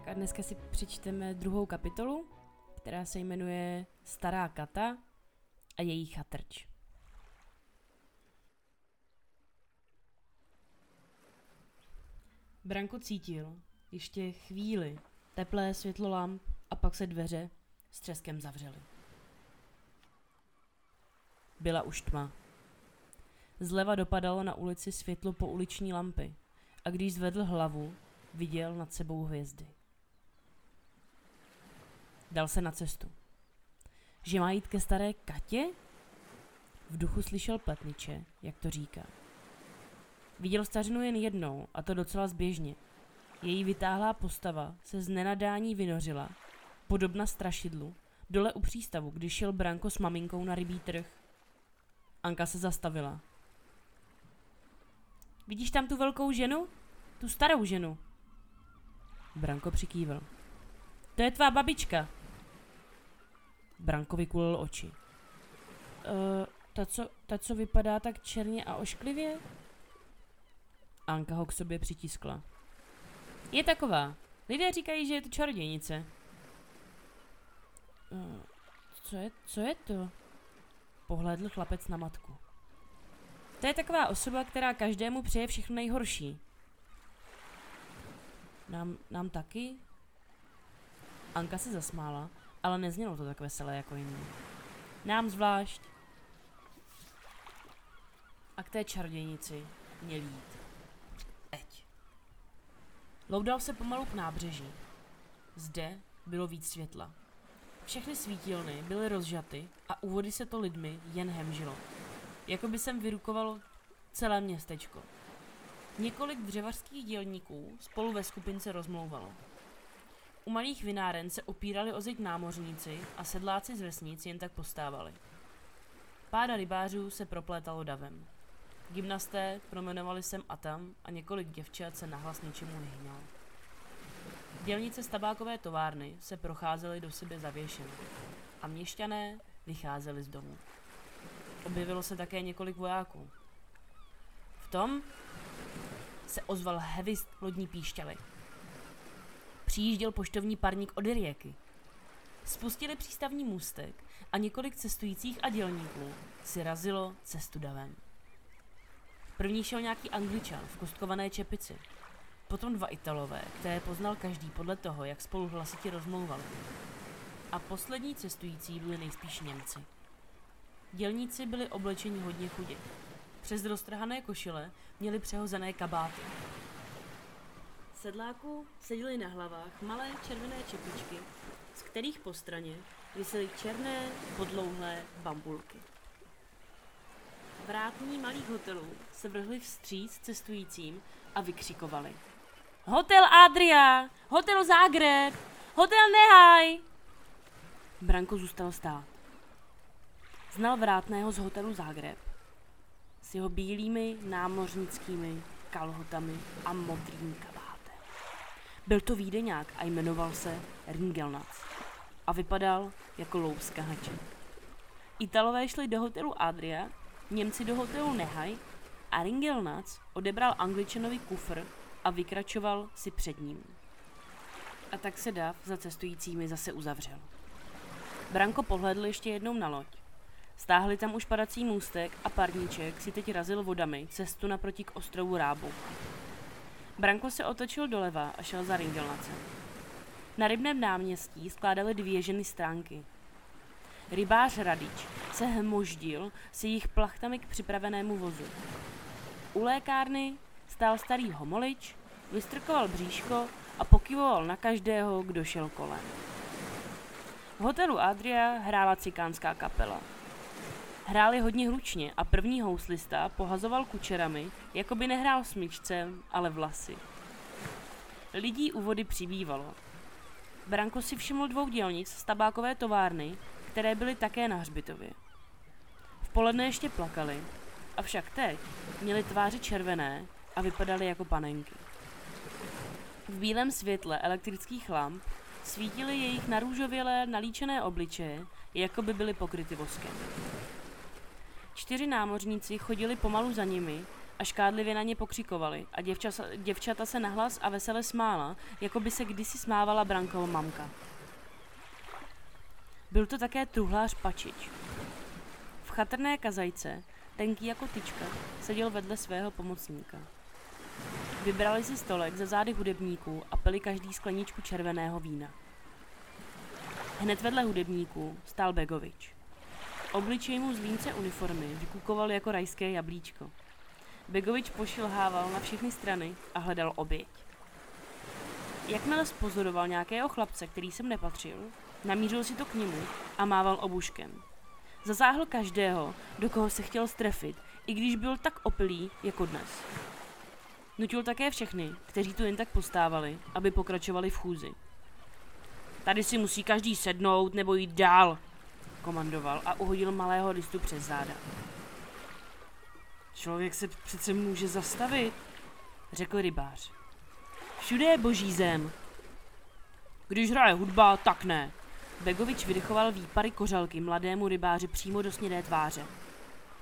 Tak a dneska si přečteme druhou kapitolu, která se jmenuje Stará kata a její chatrč. Branko cítil ještě chvíli teplé světlo lamp a pak se dveře s třeskem zavřely. Byla už tma. Zleva dopadalo na ulici světlo po uliční lampy a když zvedl hlavu, viděl nad sebou hvězdy. Dal se na cestu. Že má jít ke staré Katě? V duchu slyšel pletniče, jak to říká. Viděl stařinu jen jednou, a to docela zběžně. Její vytáhlá postava se z nenadání vynořila, podobna strašidlu, dole u přístavu, když šel Branko s maminkou na rybí trh. Anka se zastavila. Vidíš tam tu velkou ženu? Tu starou ženu. Branko přikývil. To je tvá babička. Branko vykulil oči. Uh, ta, co, ta, co vypadá tak černě a ošklivě? Anka ho k sobě přitiskla. Je taková. Lidé říkají, že je to čarodějnice. Uh, co je, co je to? Pohlédl chlapec na matku. To je taková osoba, která každému přeje všechno nejhorší. Nám, nám taky? Anka se zasmála, ale neznělo to tak veselé jako jiný. Nám zvlášť. A k té čarodějnici měl jít. Eď. Loudal se pomalu k nábřeží. Zde bylo víc světla. Všechny svítilny byly rozžaty a u vody se to lidmi jen hemžilo. Jako by sem vyrukovalo celé městečko. Několik dřevařských dělníků spolu ve skupince rozmlouvalo. U malých vináren se opírali o zeď námořníci a sedláci z vesnic jen tak postávali. Páda rybářů se proplétalo davem. Gymnasté promenovali sem a tam a několik děvčat se nahlas něčemu vyhňalo. Dělnice z tabákové továrny se procházely do sebe zavěšené a měšťané vycházeli z domu. Objevilo se také několik vojáků. V tom se ozval hevist lodní píšťaly. Přijížděl poštovní parník od Rieky. Spustili přístavní můstek a několik cestujících a dělníků si razilo cestu davem. První šel nějaký angličan v kostkované čepici. Potom dva Italové, které poznal každý podle toho, jak spolu hlasitě rozmlouvali. A poslední cestující byli nejspíš Němci. Dělníci byli oblečeni hodně chudě. Přes roztrhané košile měli přehozené kabáty. Sedláků seděli na hlavách malé červené čepičky, z kterých po straně visely černé podlouhlé bambulky. Vrátní malých hotelů se vrhli vstříc cestujícím a vykřikovali. Hotel Adria! Hotel Zagreb! Hotel Nehaj! Branko zůstal stát. Znal vrátného z hotelu Zagreb s jeho bílými námořnickými kalhotami a modrým. Byl to výdeňák a jmenoval se Ringelnac a vypadal jako louska haček. Italové šli do hotelu Adria, Němci do hotelu Nehaj a Ringelnac odebral Angličanovi kufr a vykračoval si před ním. A tak se dav za cestujícími zase uzavřel. Branko pohledl ještě jednou na loď. Stáhli tam už padací můstek a parníček si teď razil vodami cestu naproti k ostrovu Rábu. Branko se otočil doleva a šel za Ringelnacem. Na rybném náměstí skládaly dvě ženy stránky. Rybář Radič se hmoždil se jejich plachtami k připravenému vozu. U lékárny stál starý homolič, vystrkoval bříško a pokyvoval na každého, kdo šel kolem. V hotelu Adria hrála cikánská kapela. Hráli hodně hlučně a první houslista pohazoval kučerami, jako by nehrál smyčcem, ale vlasy. Lidí u vody přibývalo. Branko si všiml dvou dělnic z tabákové továrny, které byly také na hřbitově. V poledne ještě plakali, avšak teď měli tváře červené a vypadaly jako panenky. V bílém světle elektrických lamp svítily jejich narůžovělé nalíčené obličeje, jako by byly pokryty voskem. Čtyři námořníci chodili pomalu za nimi a škádlivě na ně pokřikovali a děvča, děvčata se nahlas a vesele smála, jako by se kdysi smávala Brankova mamka. Byl to také truhlář Pačič. V chatrné kazajce, tenký jako tyčka, seděl vedle svého pomocníka. Vybrali si stolek za zády hudebníků a pili každý skleničku červeného vína. Hned vedle hudebníků stál Begovič. Obličej mu z línce uniformy vykukoval jako rajské jablíčko. Begovič pošilhával na všechny strany a hledal oběť. Jakmile spozoroval nějakého chlapce, který sem nepatřil, namířil si to k němu a mával obuškem. Zasáhl každého, do koho se chtěl strefit, i když byl tak opilý jako dnes. Nutil také všechny, kteří tu jen tak postávali, aby pokračovali v chůzi. Tady si musí každý sednout nebo jít dál, komandoval a uhodil malého listu přes záda. Člověk se přece může zastavit, řekl rybář. Všude je boží zem. Když hraje hudba, tak ne. Begovič vydechoval výpary kořalky mladému rybáři přímo do snědé tváře.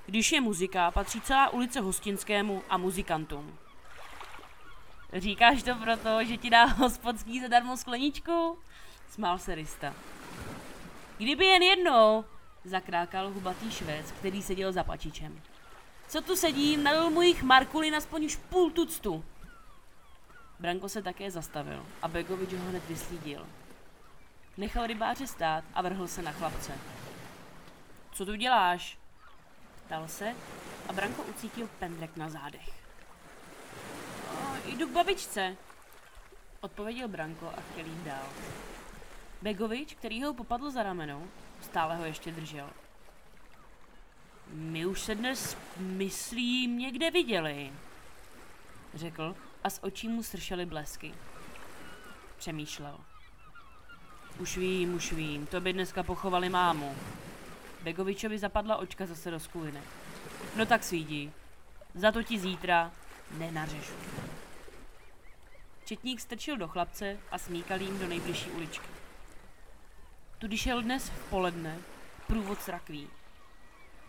Když je muzika, patří celá ulice Hostinskému a muzikantům. Říkáš to proto, že ti dá hospodský zadarmo skleničku? Smál se Rista. Kdyby jen jednou, zakrákal hubatý švec, který seděl za pačičem. Co tu sedím, nalil mu jich Markulin aspoň už půl tuctu. Branko se také zastavil a Begovič ho hned vyslídil. Nechal rybáře stát a vrhl se na chlapce. Co tu děláš? Ptal se a Branko ucítil pendrek na zádech. Jdu k babičce, odpověděl Branko a chtěl jít dál. Begovič, který ho popadl za rameno, stále ho ještě držel. My už se dnes, myslím, někde viděli, řekl a z očí mu sršely blesky. Přemýšlel. Už vím, už vím, to by dneska pochovali mámu. Begovičovi zapadla očka zase do skuliny. No tak svídí. Za to ti zítra nenařežu. Četník strčil do chlapce a smíkal jim do nejbližší uličky. Tudy šel dnes v poledne průvod s rakví.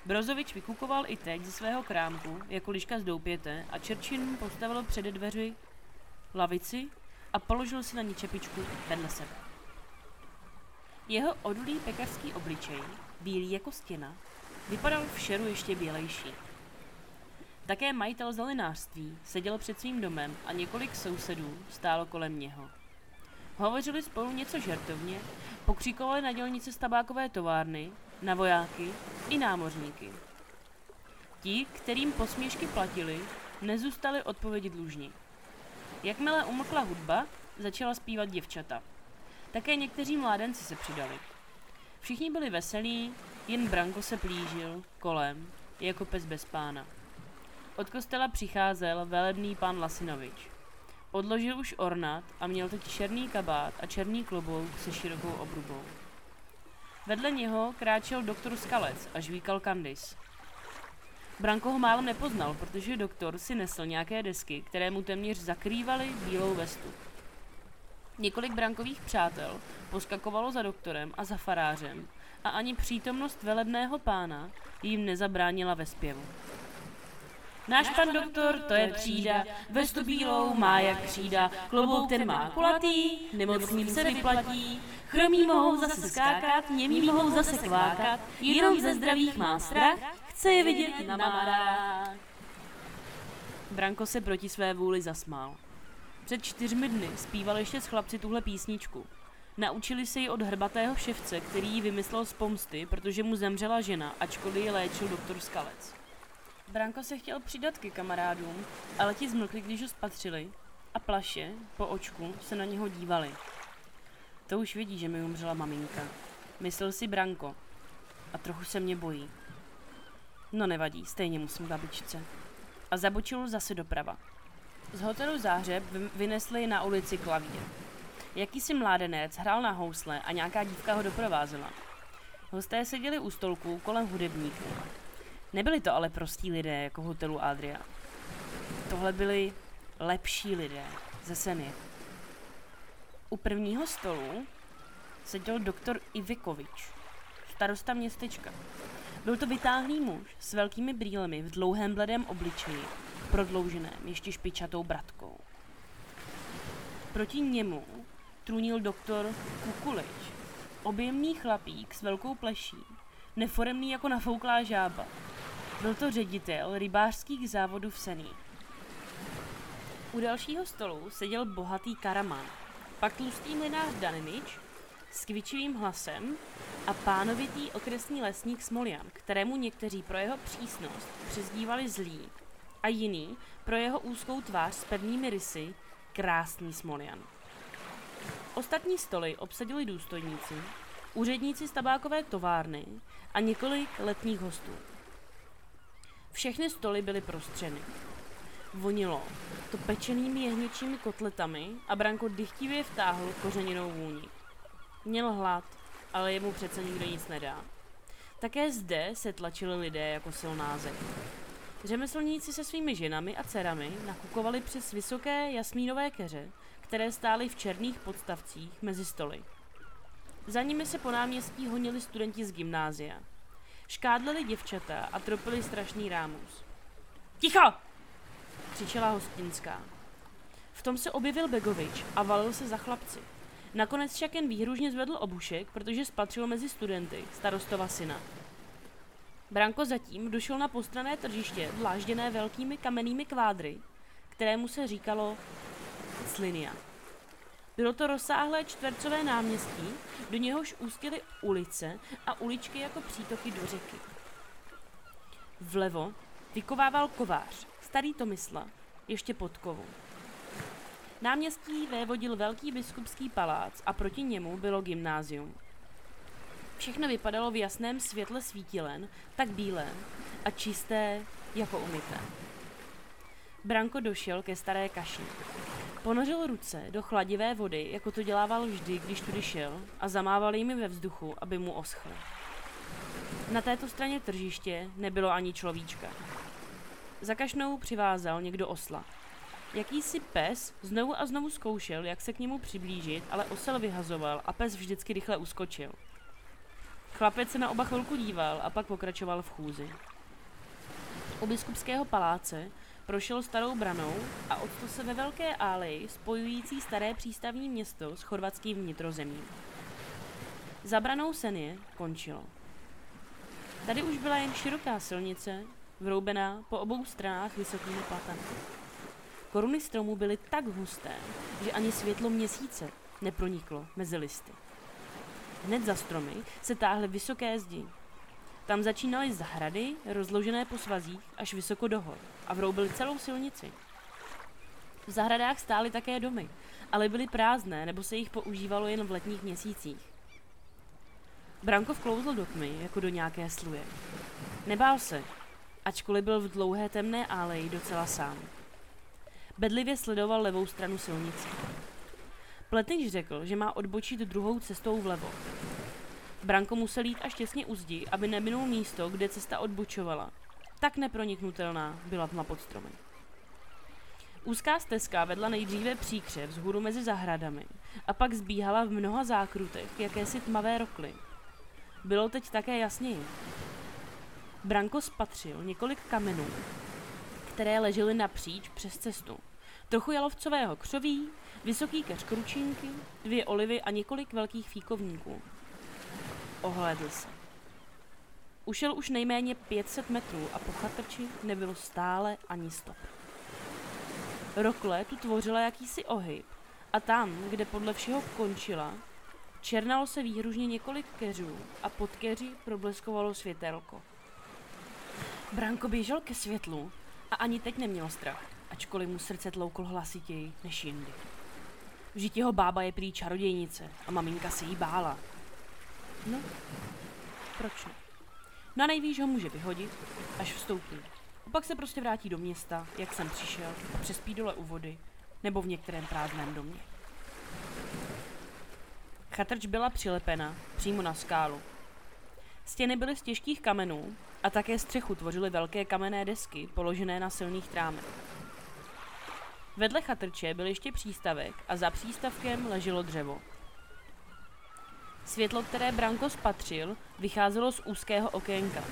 Brozovič vykukoval i teď ze svého krámku, jako liška z doupěte, a Čerčin postavil před dveři lavici a položil si na ní čepičku vedle sebe. Jeho odulý pekařský obličej, bílý jako stěna, vypadal v šeru ještě bělejší. Také majitel zelenářství seděl před svým domem a několik sousedů stálo kolem něho. Hovořili spolu něco žertovně, pokřikovali na dělnice z tabákové továrny, na vojáky i námořníky. Ti, kterým posměšky platili, nezůstali odpovědi dlužní. Jakmile umlkla hudba, začala zpívat děvčata. Také někteří mládenci se přidali. Všichni byli veselí, jen Branko se plížil kolem, jako pes bez pána. Od kostela přicházel velebný pan Lasinovič. Odložil už ornat a měl teď černý kabát a černý klobouk se širokou obrubou. Vedle něho kráčel doktor Skalec a žvíkal Kandis. Branko ho málem nepoznal, protože doktor si nesl nějaké desky, které mu téměř zakrývaly bílou vestu. Několik brankových přátel poskakovalo za doktorem a za farářem a ani přítomnost velebného pána jim nezabránila ve zpěvu. Náš pan doktor, to je třída, vestu bílou má jak křída, klobouk ten má kulatý, nemocným se vyplatí, chromí mohou zase skákat, němí mohou zase kvákat, jenom ze zdravých má strach, chce je vidět na marách. Branko se proti své vůli zasmál. Před čtyřmi dny zpíval ještě s chlapci tuhle písničku. Naučili se ji od hrbatého ševce, který ji vymyslel z pomsty, protože mu zemřela žena, ačkoliv ji léčil doktor Skalec. Branko se chtěl přidat ke kamarádům, ale ti zmlkli, když ho spatřili a plaše, po očku, se na něho dívali. To už vidí, že mi umřela maminka. Myslel si Branko. A trochu se mě bojí. No nevadí, stejně musím k babičce. A zabočil zase doprava. Z hotelu Záhřeb vynesli na ulici klavír. Jakýsi mládenec hrál na housle a nějaká dívka ho doprovázela. Hosté seděli u stolku kolem hudebníků. Nebyli to ale prostí lidé jako hotelu Adria. Tohle byli lepší lidé ze Seny. U prvního stolu seděl doktor Ivikovič, starosta městečka. Byl to vytáhlý muž s velkými brýlemi v dlouhém bledém obličeji prodlouženém ještě špičatou bratkou. Proti němu trůnil doktor Kukulič, objemný chlapík s velkou pleší, neforemný jako nafouklá žába. Byl to ředitel rybářských závodů v Sení. U dalšího stolu seděl bohatý karaman, pak tlustý mlinář Daninič s kvičivým hlasem a pánovitý okresní lesník Smoljan, kterému někteří pro jeho přísnost přezdívali zlý a jiný pro jeho úzkou tvář s pevnými rysy krásný Smoljan. Ostatní stoly obsadili důstojníci, úředníci z tabákové továrny a několik letních hostů. Všechny stoly byly prostřeny. Vonilo to pečenými jehněčími kotletami a Branko dychtivě vtáhl kořeninou vůni. Měl hlad, ale jemu přece nikdo nic nedá. Také zde se tlačili lidé jako silná zeď. Řemeslníci se svými ženami a dcerami nakukovali přes vysoké jasmínové keře, které stály v černých podstavcích mezi stoly. Za nimi se po náměstí honili studenti z gymnázia. Škádlili děvčata a tropili strašný rámus. Ticho! křičela hostinská. V tom se objevil Begovič a valil se za chlapci. Nakonec však jen výhružně zvedl obušek, protože spatřil mezi studenty starostova syna. Branko zatím došel na postrané tržiště, dlážděné velkými kamennými kvádry, kterému se říkalo Slinia. Bylo to rozsáhlé čtvercové náměstí, do něhož ústily ulice a uličky jako přítoky do řeky. Vlevo vykovával kovář, starý Tomysla, ještě pod kovu. Náměstí vévodil velký biskupský palác a proti němu bylo gymnázium. Všechno vypadalo v jasném světle svítilen, tak bílé a čisté jako umyté. Branko došel ke staré kaši. Ponořil ruce do chladivé vody, jako to dělával vždy, když tudy šel, a zamával jimi ve vzduchu, aby mu oschly. Na této straně tržiště nebylo ani človíčka. Za kašnou přivázal někdo osla. Jakýsi pes znovu a znovu zkoušel, jak se k němu přiblížit, ale osel vyhazoval a pes vždycky rychle uskočil. Chlapec se na oba chvilku díval a pak pokračoval v chůzi. U biskupského paláce prošel starou branou a odstl se ve velké áleji spojující staré přístavní město s chorvatským vnitrozemím. Za branou Senie končilo. Tady už byla jen široká silnice, vroubená po obou stranách vysokými platami. Koruny stromů byly tak husté, že ani světlo měsíce neproniklo mezi listy. Hned za stromy se táhly vysoké zdi. Tam začínaly zahrady, rozložené po svazích až vysoko do hor a vroubily celou silnici. V zahradách stály také domy, ale byly prázdné nebo se jich používalo jen v letních měsících. Branko vklouzl do tmy, jako do nějaké sluje. Nebál se, ačkoliv byl v dlouhé temné áleji docela sám. Bedlivě sledoval levou stranu silnice. Pletnič řekl, že má odbočit druhou cestou vlevo. Branko musel jít až těsně u zdi, aby neminul místo, kde cesta odbočovala. Tak neproniknutelná byla tma pod stromy. Úzká stezka vedla nejdříve příkře vzhůru mezi zahradami a pak zbíhala v mnoha zákrutech jakési tmavé rokly. Bylo teď také jasněji. Branko spatřil několik kamenů, které ležely napříč přes cestu. Trochu jalovcového křoví, vysoký keř kručínky, dvě olivy a několik velkých fíkovníků. Ohlédl se. Ušel už nejméně 500 metrů a po chatrči nebylo stále ani stop. Rokle tu tvořila jakýsi ohyb a tam, kde podle všeho končila, černalo se výhružně několik keřů a pod keři probleskovalo světelko. Branko běžel ke světlu a ani teď neměl strach, ačkoliv mu srdce tlouklo hlasitěji než jindy. Vždyť jeho bába je prý čarodějnice a maminka se jí bála. No, proč ne? Na nejvíš ho může vyhodit, až vstoupí. A pak se prostě vrátí do města, jak jsem přišel, a přespí dole u vody, nebo v některém prázdném domě. Chatrč byla přilepena přímo na skálu. Stěny byly z těžkých kamenů a také střechu tvořily velké kamenné desky položené na silných trámech. Vedle chatrče byl ještě přístavek a za přístavkem leželo dřevo. Světlo, které Branko spatřil, vycházelo z úzkého okénka.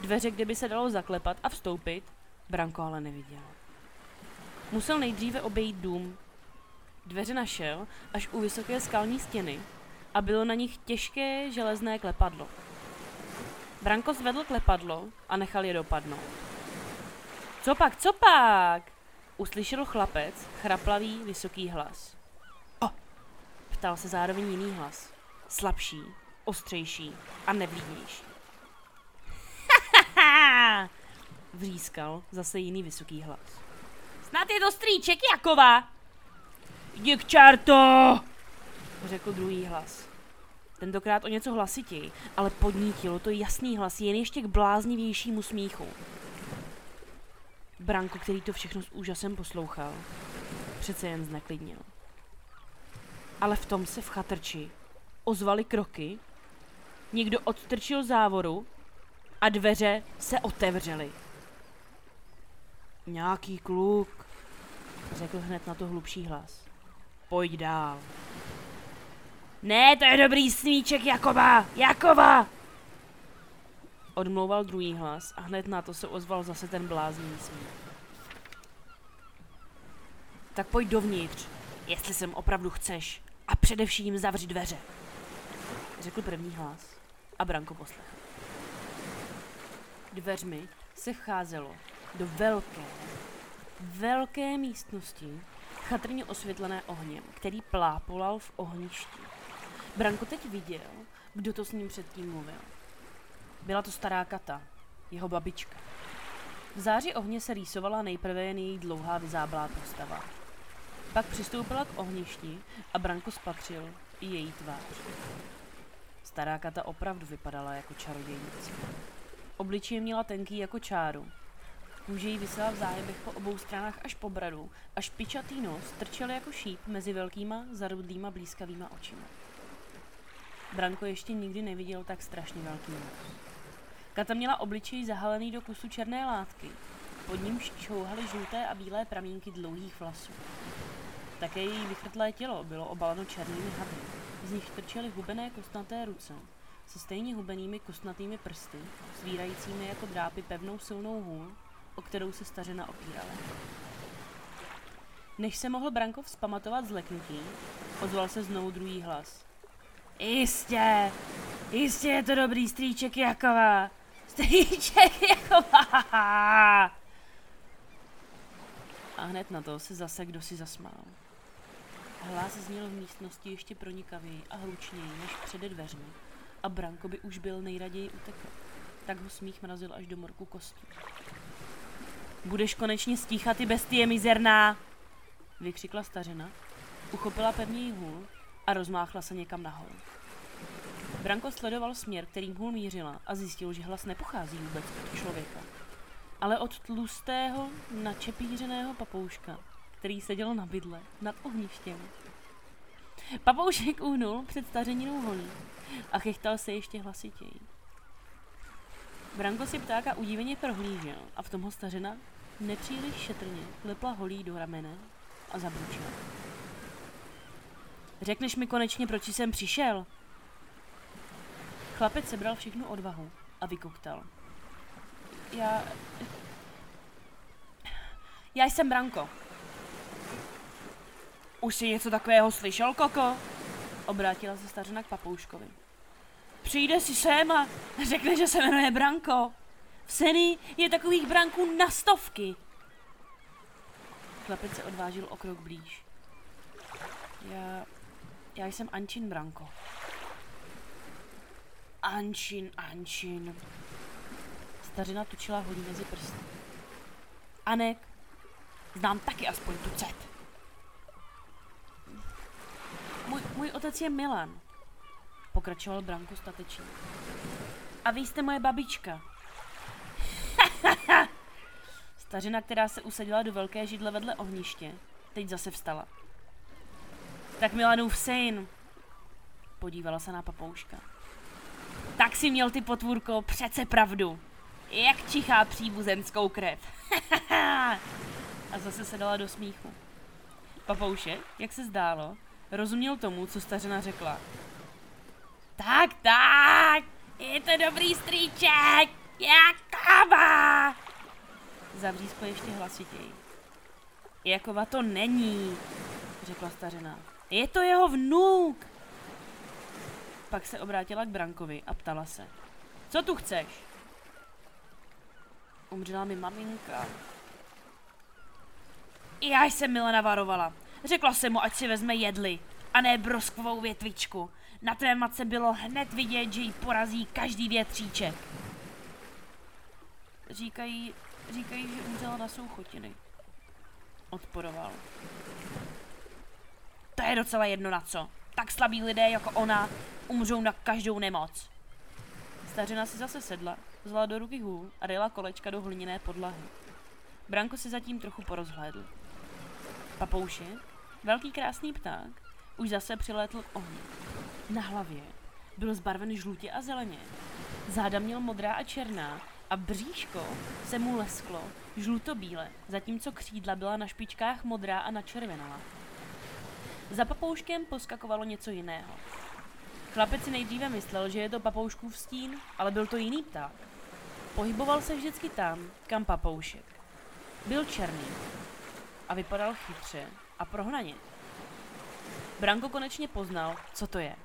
Dveře, kde by se dalo zaklepat a vstoupit, Branko ale neviděl. Musel nejdříve obejít dům. Dveře našel až u vysoké skalní stěny a bylo na nich těžké železné klepadlo. Branko zvedl klepadlo a nechal je dopadnout. Co pak, co pak? Uslyšel chlapec chraplavý, vysoký hlas. O! Ptal se zároveň jiný hlas. Slabší, ostřejší a nevlídnější. Vřískal zase jiný vysoký hlas. Snad je to strýček Jakova! Jdi k čarto! Řekl druhý hlas. Tentokrát o něco hlasitěji, ale podnítilo to jasný hlas jen ještě k bláznivějšímu smíchu. Branko, který to všechno s úžasem poslouchal, přece jen zneklidnil. Ale v tom se v chatrči ozvaly kroky, někdo odstrčil závoru a dveře se otevřely. Nějaký kluk, řekl hned na to hlubší hlas. Pojď dál. Ne, to je dobrý smíček Jakoba! Jakoba! Odmlouval druhý hlas a hned na to se ozval zase ten blázný smích. Tak pojď dovnitř, jestli sem opravdu chceš. A především zavři dveře. Řekl první hlas a Branko poslechl. Dveřmi se vcházelo do velké, velké místnosti, chatrně osvětlené ohněm, který plápolal v ohništi. Branko teď viděl, kdo to s ním předtím mluvil. Byla to stará Kata, jeho babička. V záři ohně se rýsovala nejprve jen její dlouhá vyzáblá postava. Pak přistoupila k ohništi a Branko spatřil i její tvář. Stará Kata opravdu vypadala jako čarodějnice. Obličej měla tenký jako čáru. Kůže jí vysela v zájebech po obou stranách až po bradu a špičatý nos trčel jako šíp mezi velkýma, zarudlýma, blízkavýma očima. Branko ještě nikdy neviděl tak strašně velký nos. Kata měla obličej zahalený do kusu černé látky. Pod ním čouhaly žluté a bílé pramínky dlouhých vlasů. Také její vychrtlé tělo bylo obaleno černými hadry. Z nich trčely hubené kostnaté ruce se stejně hubenými kostnatými prsty, svírajícími jako drápy pevnou silnou hůl, o kterou se stařena opírala. Než se mohl Brankov zpamatovat z leknutí, ozval se znovu druhý hlas. Jistě, jistě je to dobrý strýček Jakova. Strýček Jakova. A hned na to se zase kdo si zasmál. Hlas zněl v místnosti ještě pronikavěji a hlučněji než před dveřmi a Branko by už byl nejraději utekl. Tak ho smích mrazil až do morku kostí. Budeš konečně stíchat, ty bestie mizerná! Vykřikla stařena, uchopila pevně hůl a rozmáchla se někam nahoru. Branko sledoval směr, kterým hůl mířila a zjistil, že hlas nepochází vůbec od člověka, ale od tlustého, načepířeného papouška, který seděl na bydle nad ohništěm. Papoušek uhnul před stařeninou holí a chechtal se ještě hlasitěji. Branko si ptáka udíveně prohlížel a v tom ho stařena nepříliš šetrně klepla holí do ramene a zabručila. Řekneš mi konečně, proč jsem přišel? Chlapec sebral všechnu odvahu a vykoktal. Já... Já jsem Branko. Už jsi něco takového slyšel, Koko? Obrátila se stařena k papouškovi. Přijde si sem a řekne, že se jmenuje Branko. V Seny je takových branků na stovky. Chlapec se odvážil o krok blíž. Já, já jsem Ančin Branko. Ančin, Ančin. Stařina tučila holí mezi prsty. Anek, znám taky aspoň tu cet. Můj, můj otec je Milan, pokračoval Branko statečně. A vy jste moje babička. Stařina, která se usadila do velké židle vedle ohniště, teď zase vstala. Tak Milanův syn, podívala se na papouška. Tak si měl ty potvůrko přece pravdu. Jak čichá příbuzenskou krev. A zase se dala do smíchu. Papoušek, jak se zdálo, rozuměl tomu, co stařena řekla. Tak, tak, je to dobrý strýček, jak kába. Zavřískl ještě hlasitěji. Jakova to není, řekla stařina. Je to jeho vnuk. Pak se obrátila k Brankovi a ptala se. Co tu chceš? Umřela mi maminka. Já jsem Milena varovala. Řekla jsem mu, ať si vezme jedli a ne broskvovou větvičku. Na té matce bylo hned vidět, že jí porazí každý větříček. Říkají, říkají, že umřela na souchotiny. Odporoval. To je docela jedno na co. Tak slabí lidé jako ona umřou na každou nemoc. Stařina si zase sedla, vzala do ruky hůl a dala kolečka do hliněné podlahy. Branko si zatím trochu porozhlédl. Papouši, velký krásný pták, už zase přilétl k ohni. Na hlavě byl zbarven žlutě a zeleně. Záda měl modrá a černá a bříško se mu lesklo žlutobíle, zatímco křídla byla na špičkách modrá a načervenala. Za papouškem poskakovalo něco jiného. Chlapec si nejdříve myslel, že je to papouškův stín, ale byl to jiný pták. Pohyboval se vždycky tam, kam papoušek. Byl černý a vypadal chytře a prohnaně. Branko konečně poznal, co to je.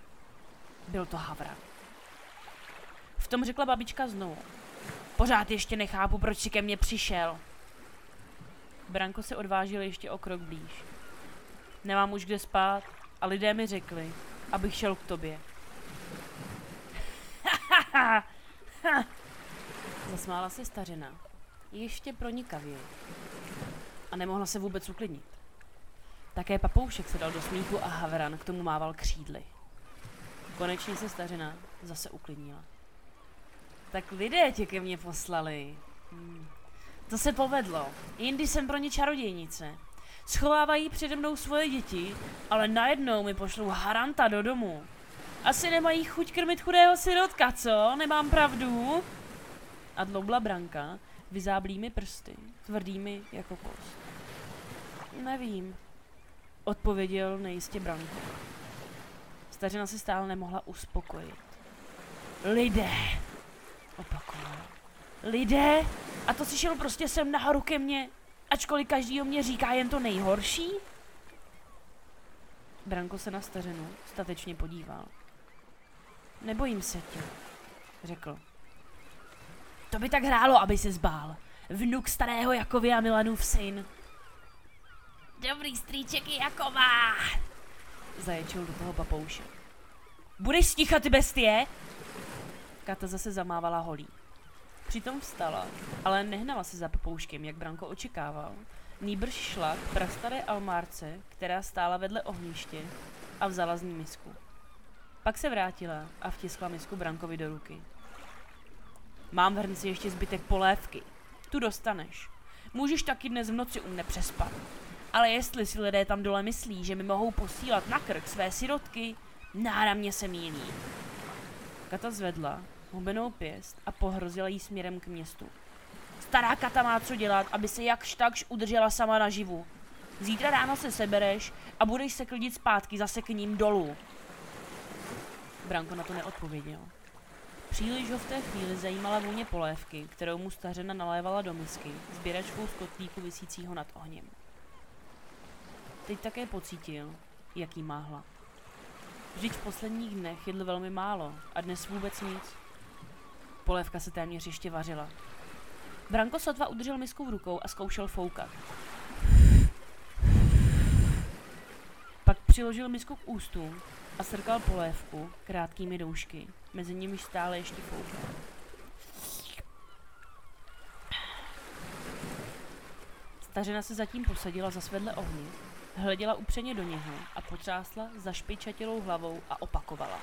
Byl to havra. V tom řekla babička znovu. Pořád ještě nechápu, proč si ke mně přišel. Branko se odvážil ještě o krok blíž. Nemám už kde spát a lidé mi řekli, abych šel k tobě. Zasmála se stařina. Ještě pronikavě. A nemohla se vůbec uklidnit. Také papoušek se dal do smíchu a Havran k tomu mával křídly. Konečně se stařina zase uklidnila. Tak lidé tě ke mně poslali. Hmm. To se povedlo. Jindy jsem pro ně čarodějnice. Schovávají přede mnou svoje děti, ale najednou mi pošlou haranta do domu. Asi nemají chuť krmit chudého sirotka, co? Nemám pravdu? A dloubla Branka vyzáblými prsty, tvrdými jako kost. Nevím, odpověděl nejistě Branko. Stařina si stále nemohla uspokojit. Lidé, opakoval. Lidé? A to si šel prostě sem nahoru ke mně, ačkoliv každý o mě říká jen to nejhorší? Branko se na stařinu statečně podíval. Nebojím se tě, řekl. To by tak hrálo, aby se zbál. Vnuk starého Jakovy a Milanův syn. Dobrý strýček je Jaková, zaječil do toho papouše. Budeš stichat, bestie? Kata zase zamávala holí. Přitom vstala, ale nehnala se za papouškem, jak Branko očekával. Nýbrž šla k prastaré almárce, která stála vedle ohniště a vzala z ní misku. Pak se vrátila a vtiskla misku Brankovi do ruky. Mám v hrnci ještě zbytek polévky. Tu dostaneš. Můžeš taky dnes v noci u mne přespat. Ale jestli si lidé tam dole myslí, že mi mohou posílat na krk své sirotky, náramně se mílí. Kata zvedla hubenou pěst a pohrozila jí směrem k městu. Stará kata má co dělat, aby se jakž takž udržela sama naživu. Zítra ráno se sebereš a budeš se klidit zpátky zase k ním dolů. Branko na to neodpověděl. Příliš ho v té chvíli zajímala vůně polévky, kterou mu stařena nalévala do misky, sběračkou z kotlíku visícího nad ohněm. Teď také pocítil, jaký má hlad. Vždyť v posledních dnech jedl velmi málo a dnes vůbec nic. Polévka se téměř ještě vařila. Branko sotva udržel misku v rukou a zkoušel foukat. Pak přiložil misku k ústům a srkal polévku krátkými doušky, mezi nimi stále ještě foukal. Stařena se zatím posadila za svedle ohni, hleděla upřeně do něho a potřásla zašpičatělou hlavou a opakovala.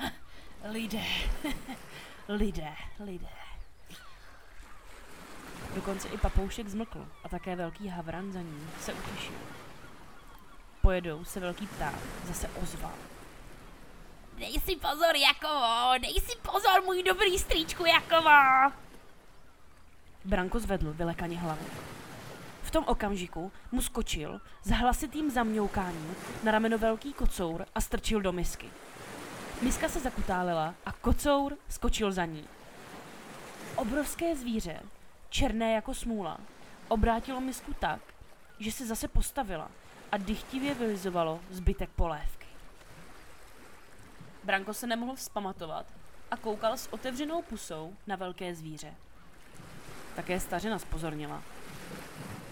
lidé, lidé, lidé. Dokonce i papoušek zmlkl a také velký havran za ním se utěšil pojedou, se velký pták zase ozval. Dej si pozor, Jakovo, dej si pozor, můj dobrý strýčku Jakovo. Branko zvedl vylekaně hlavu. V tom okamžiku mu skočil s hlasitým zamňoukáním na rameno velký kocour a strčil do misky. Miska se zakutálela a kocour skočil za ní. Obrovské zvíře černé jako smůla, obrátilo misku tak, že se zase postavila a dychtivě vylizovalo zbytek polévky. Branko se nemohl vzpamatovat a koukal s otevřenou pusou na velké zvíře. Také stařina spozornila.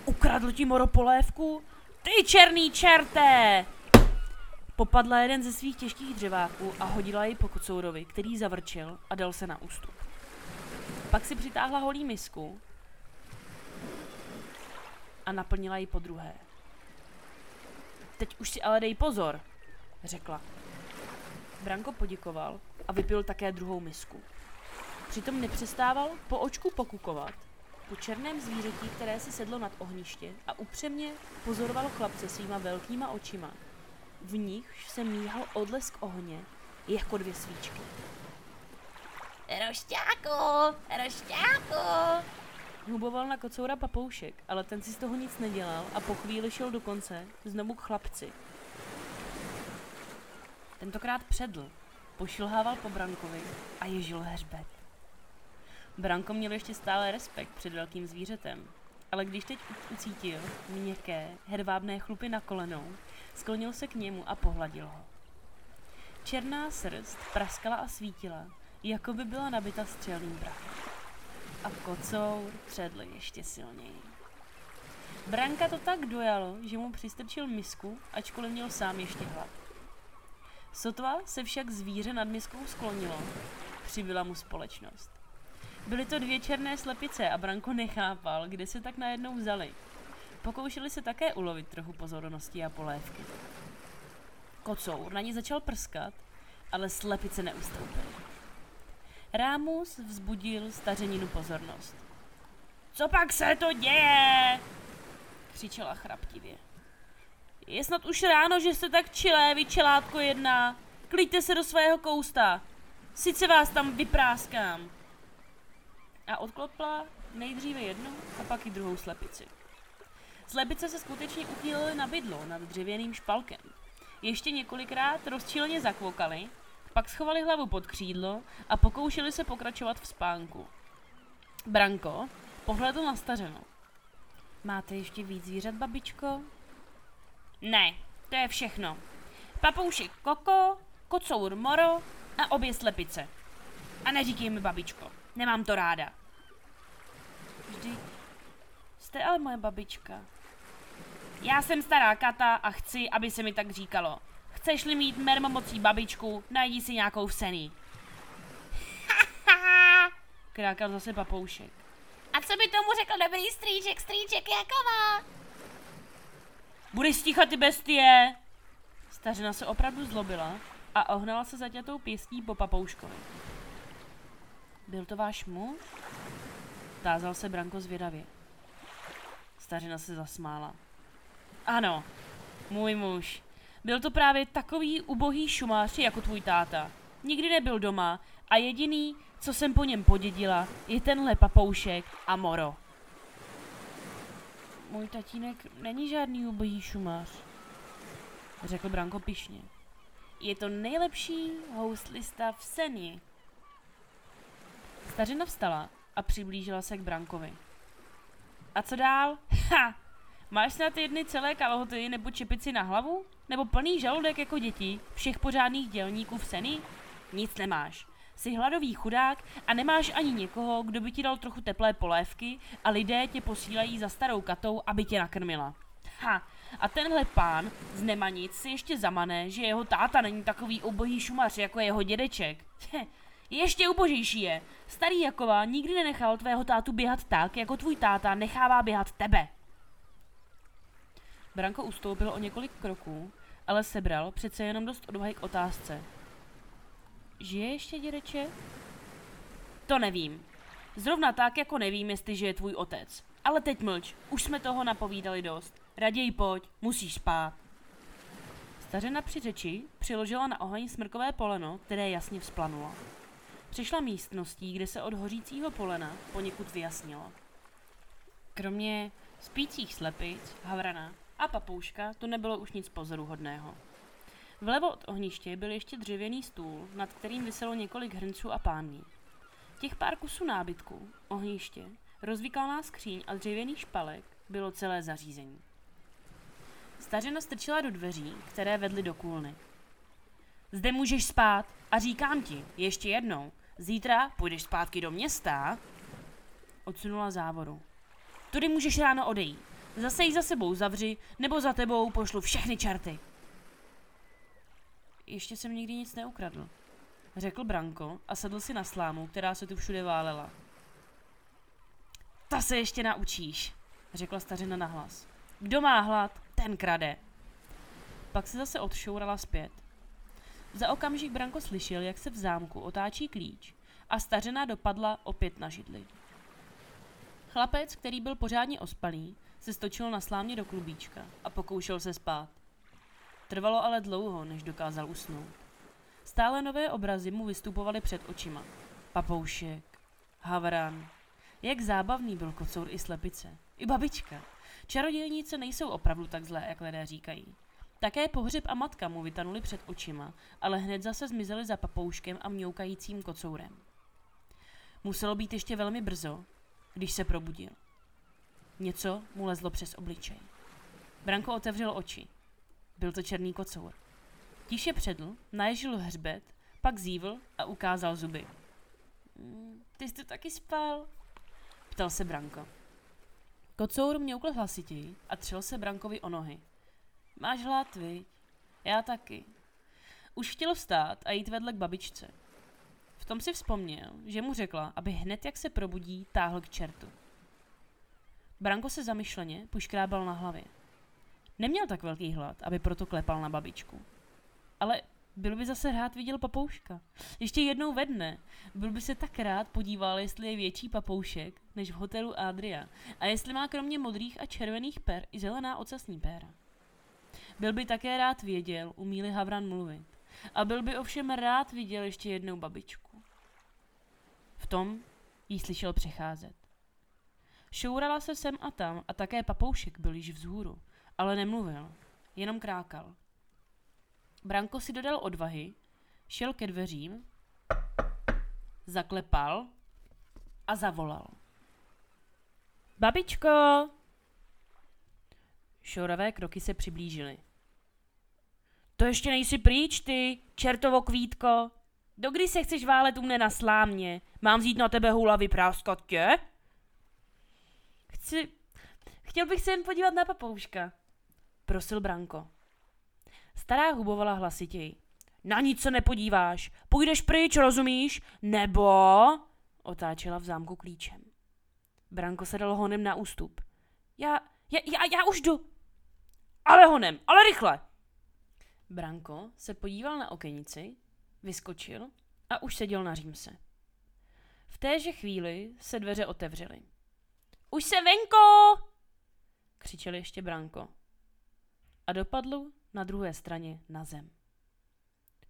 Ukradl ti moro polévku? Ty černý čerté! Popadla jeden ze svých těžkých dřeváků a hodila ji po kocourovi, který zavrčil a dal se na ústup. Pak si přitáhla holý misku a naplnila ji po druhé. Teď už si ale dej pozor, řekla. Branko poděkoval a vypil také druhou misku. Přitom nepřestával po očku pokukovat po černém zvířeti, které si sedlo nad ohniště a upřemně pozoroval chlapce svýma velkýma očima. V nich se míhal odlesk ohně jako dvě svíčky. Rošťáku, rošťáku. Huboval na kocoura papoušek, ale ten si z toho nic nedělal a po chvíli šel do konce znovu k chlapci. Tentokrát předl, pošilhával po Brankovi a ježil hřbet. Branko měl ještě stále respekt před velkým zvířetem, ale když teď ucítil měkké, hedvábné chlupy na kolenou, sklonil se k němu a pohladil ho. Černá srst praskala a svítila, jako by byla nabita střelným prachem. A kocour tředl ještě silněji. Branka to tak dojalo, že mu přistrčil misku, ačkoliv měl sám ještě hlad. Sotva se však zvíře nad miskou sklonilo, přibyla mu společnost. Byly to dvě černé slepice a Branko nechápal, kde se tak najednou vzali. Pokoušeli se také ulovit trochu pozornosti a polévky. Kocour na ní začal prskat, ale slepice neustoupily. Rámus vzbudil stařeninu pozornost. Co pak se to děje? křičela chraptivě. Je snad už ráno, že jste tak čilé, vy čelátko jedna. Klíďte se do svého kousta. Sice vás tam vypráskám. A odklopla nejdříve jednu a pak i druhou slepici. Slepice se skutečně uchýlily na bydlo nad dřevěným špalkem. Ještě několikrát rozčíleně zakvokali, pak schovali hlavu pod křídlo a pokoušeli se pokračovat v spánku. Branko pohledl na stařenu. Máte ještě víc zvířat, babičko? Ne, to je všechno. Papoušek Koko, kocour Moro a obě slepice. A neříkej mi babičko, nemám to ráda. Vždyť jste ale moje babička. Já jsem stará kata a chci, aby se mi tak říkalo. Chceš-li mít mermomocí babičku, najdi si nějakou v sený. Krákal zase papoušek. A co by tomu řekl dobrý strýček, strýček jako má? Budeš stíchat ty bestie! Stařina se opravdu zlobila a ohnala se zaťatou pěstí po papouškovi. Byl to váš muž? Tázal se Branko zvědavě. Stařina se zasmála. Ano, můj muž. Byl to právě takový ubohý šumář jako tvůj táta. Nikdy nebyl doma a jediný, co jsem po něm podědila, je tenhle papoušek a moro. Můj tatínek není žádný ubohý šumář, řekl Branko pišně. Je to nejlepší houslista v Seni. Stařina vstala a přiblížila se k Brankovi. A co dál? Ha! Máš snad jedny celé kalhoty nebo čepici na hlavu? Nebo plný žaludek jako děti všech pořádných dělníků v Seni? Nic nemáš. Jsi hladový chudák a nemáš ani někoho, kdo by ti dal trochu teplé polévky a lidé tě posílají za starou katou, aby tě nakrmila. Ha, a tenhle pán z Nemanic si ještě zamane, že jeho táta není takový ubohý šumař jako jeho dědeček. Ještě ubožejší je. Starý Jaková nikdy nenechal tvého tátu běhat tak, jako tvůj táta nechává běhat tebe. Branko ustoupil o několik kroků, ale sebral přece jenom dost odvahy k otázce. Žije ještě dědeče? To nevím. Zrovna tak, jako nevím, jestli žije tvůj otec. Ale teď mlč, už jsme toho napovídali dost. Raději pojď, musíš spát. Stařena při řeči přiložila na oheň smrkové poleno, které jasně vzplanulo. Přišla místností, kde se od hořícího polena poněkud vyjasnilo. Kromě spících slepic, havrana a papouška to nebylo už nic pozoruhodného. Vlevo od ohniště byl ještě dřevěný stůl, nad kterým vyselo několik hrnců a pánví. Těch pár kusů nábytku, ohniště rozvyklaná skříň a dřevěný špalek bylo celé zařízení. Stařena strčila do dveří, které vedly do kůlny. Zde můžeš spát a říkám ti, ještě jednou, zítra půjdeš zpátky do města. Odsunula závoru. Tudy můžeš ráno odejít. Zase ji za sebou zavři, nebo za tebou pošlu všechny čarty. Ještě jsem nikdy nic neukradl, řekl Branko a sedl si na slámu, která se tu všude válela. Ta se ještě naučíš, řekla stařena nahlas. Kdo má hlad, ten krade. Pak se zase odšourala zpět. Za okamžik Branko slyšel, jak se v zámku otáčí klíč a stařena dopadla opět na židli. Chlapec, který byl pořádně ospalý, se stočil na slámě do klubíčka a pokoušel se spát. Trvalo ale dlouho, než dokázal usnout. Stále nové obrazy mu vystupovaly před očima. Papoušek, havran. Jak zábavný byl kocour i slepice. I babička. Čarodějnice nejsou opravdu tak zlé, jak lidé říkají. Také pohřeb a matka mu vytanuli před očima, ale hned zase zmizeli za papouškem a mňoukajícím kocourem. Muselo být ještě velmi brzo, když se probudil. Něco mu lezlo přes obličej. Branko otevřel oči. Byl to černý kocour. Tiše předl, naježil hřbet, pak zívl a ukázal zuby. "Mm, Ty jsi tu taky spal? Ptal se Branko. Kocour mňoukl hlasitěji a třel se Brankovi o nohy. Máš hlad, viď? Já taky. Už chtěl vstát a jít vedle k babičce. V tom si vzpomněl, že mu řekla, aby hned jak se probudí, táhl k čertu. Branko se zamyšleně puškrábal na hlavě. Neměl tak velký hlad, aby proto klepal na babičku. Ale byl by zase rád viděl papouška. Ještě jednou ve dne. Byl by se tak rád podíval, jestli je větší papoušek než v hotelu Adria a jestli má kromě modrých a červených per i zelená ocasní péra. Byl by také rád věděl, umí-li Havran mluvit. A byl by ovšem rád viděl ještě jednou babičku. V tom jí slyšel přecházet. Šourala se sem a tam a také papoušek byl již vzhůru, ale nemluvil, jenom krákal. Branko si dodal odvahy, šel ke dveřím, zaklepal a zavolal. Babičko! Šouravé kroky se přiblížily. To ještě nejsi pryč, ty, čertovo kvítko. Dokdy se chceš válet u mne na slámě? Mám vzít na tebe hula vypráskat tě? Chci... Chtěl bych se jen podívat na papouška. Prosil Branko. Stará hubovala hlasitěji. Na nic se nepodíváš. Půjdeš pryč, rozumíš? Nebo... Otáčela v zámku klíčem. Branko se dal honem na ústup. Já, já, já, já už jdu. Ale honem, ale rychle. Branko se podíval na okenici, vyskočil a už seděl na římse. V téže chvíli se dveře otevřely. Už se venko! křičel ještě Branko. A dopadl na druhé straně na zem.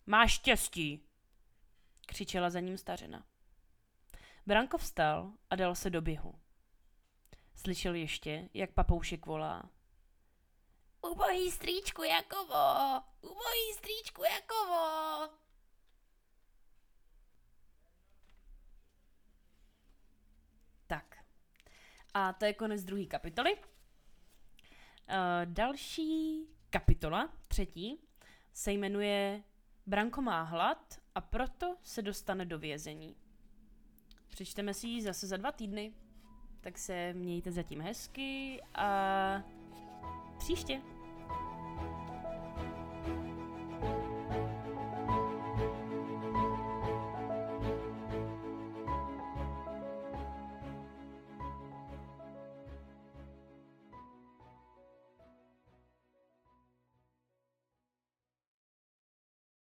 Máš štěstí, křičela za ním stařena. Branko vstal a dal se do běhu. Slyšel ještě, jak papoušek volá. Ubohý strýčku Jakovo! Ubohý strýčku Jakovo! Tak. A to je konec druhé kapitoly. Uh, další kapitola, třetí, se jmenuje Branko má hlad a proto se dostane do vězení. Přečteme si ji zase za dva týdny. Tak se mějte zatím hezky a příště.